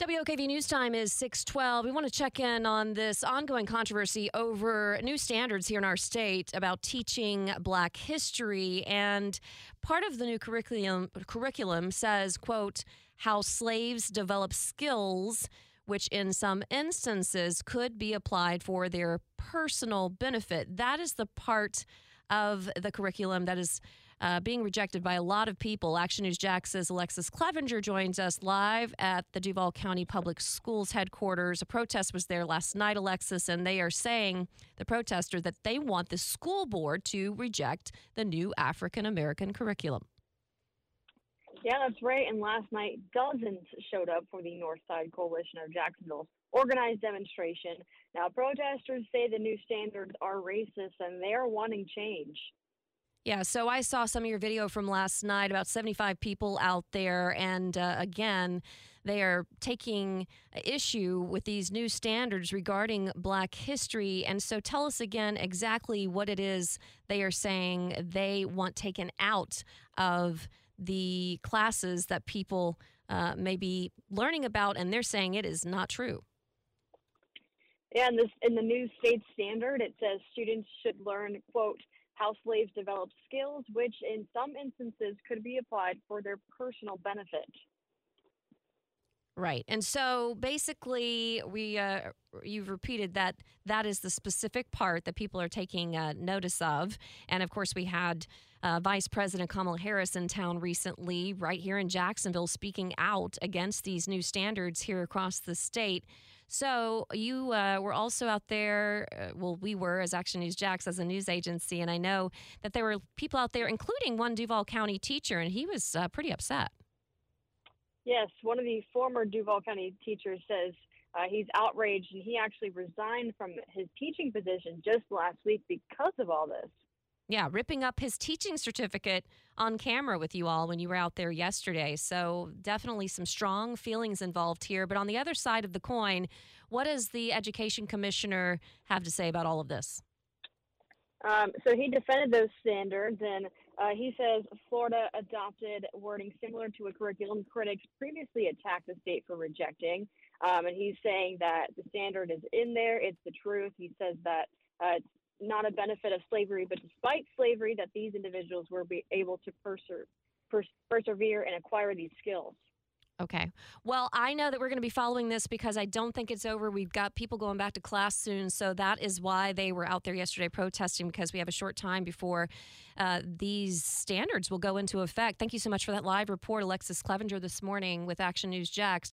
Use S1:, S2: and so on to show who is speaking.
S1: WOKV News Time is 612. We want to check in on this ongoing controversy over new standards here in our state about teaching black history. And part of the new curriculum curriculum says, quote, how slaves develop skills which in some instances could be applied for their personal benefit. That is the part of the curriculum that is uh, being rejected by a lot of people. Action News Jack says Alexus Cleavenger joins us live at the Duval County Public Schools headquarters. A protest was there last night, Alexus, and they are saying, the protester, that they want the school board to reject the new African American curriculum.
S2: Yeah, that's right. And last night, dozens showed up for the Northside Coalition of Jacksonville's organized demonstration. Now, protesters say the new standards are racist and they are wanting change.
S1: Yeah, so I saw some of your video from last night, about 75 people out there. And uh, again, they are taking issue with these new standards regarding Black history. And so tell us again exactly what it is they are saying they want taken out of the classes that people uh, may be learning about. And they're saying it is not true.
S2: Yeah, in, this, in the new state standard, it says students should learn, quote, how slaves developed skills which in some instances could be applied for their personal benefit.
S1: Right. And so basically, we uh, you've repeated that that is the specific part that people are taking uh, notice of. And of course, we had uh, Vice President Kamala Harris in town recently, right here in Jacksonville, speaking out against these new standards here across the state. So you uh, were also out there. Uh, well, we were as Action News Jax as a news agency, and I know that there were people out there, including one Duval County teacher, and he was uh, pretty upset.
S2: Yes, one of the former Duval County teachers says uh, he's outraged and he actually resigned from his teaching position just last week because of all this.
S1: Yeah, ripping up his teaching certificate on camera with you all when you were out there yesterday. So, definitely some strong feelings involved here. But on the other side of the coin, what does the education commissioner have to say about all of this?
S2: Um, so he defended those standards, and uh, he says Florida adopted wording similar to a curriculum critics previously attacked the state for rejecting. Um, and he's saying that the standard is in there; it's the truth. He says that uh, it's not a benefit of slavery, but despite slavery, that these individuals were able to persevere and acquire these skills.
S1: Okay. Well, I know that we're going to be following this because I don't think it's over. We've got people going back to class soon. So that is why they were out there yesterday protesting because we have a short time before uh, these standards will go into effect. Thank you so much for that live report, Alexus Cleavenger, this morning with Action News Jax.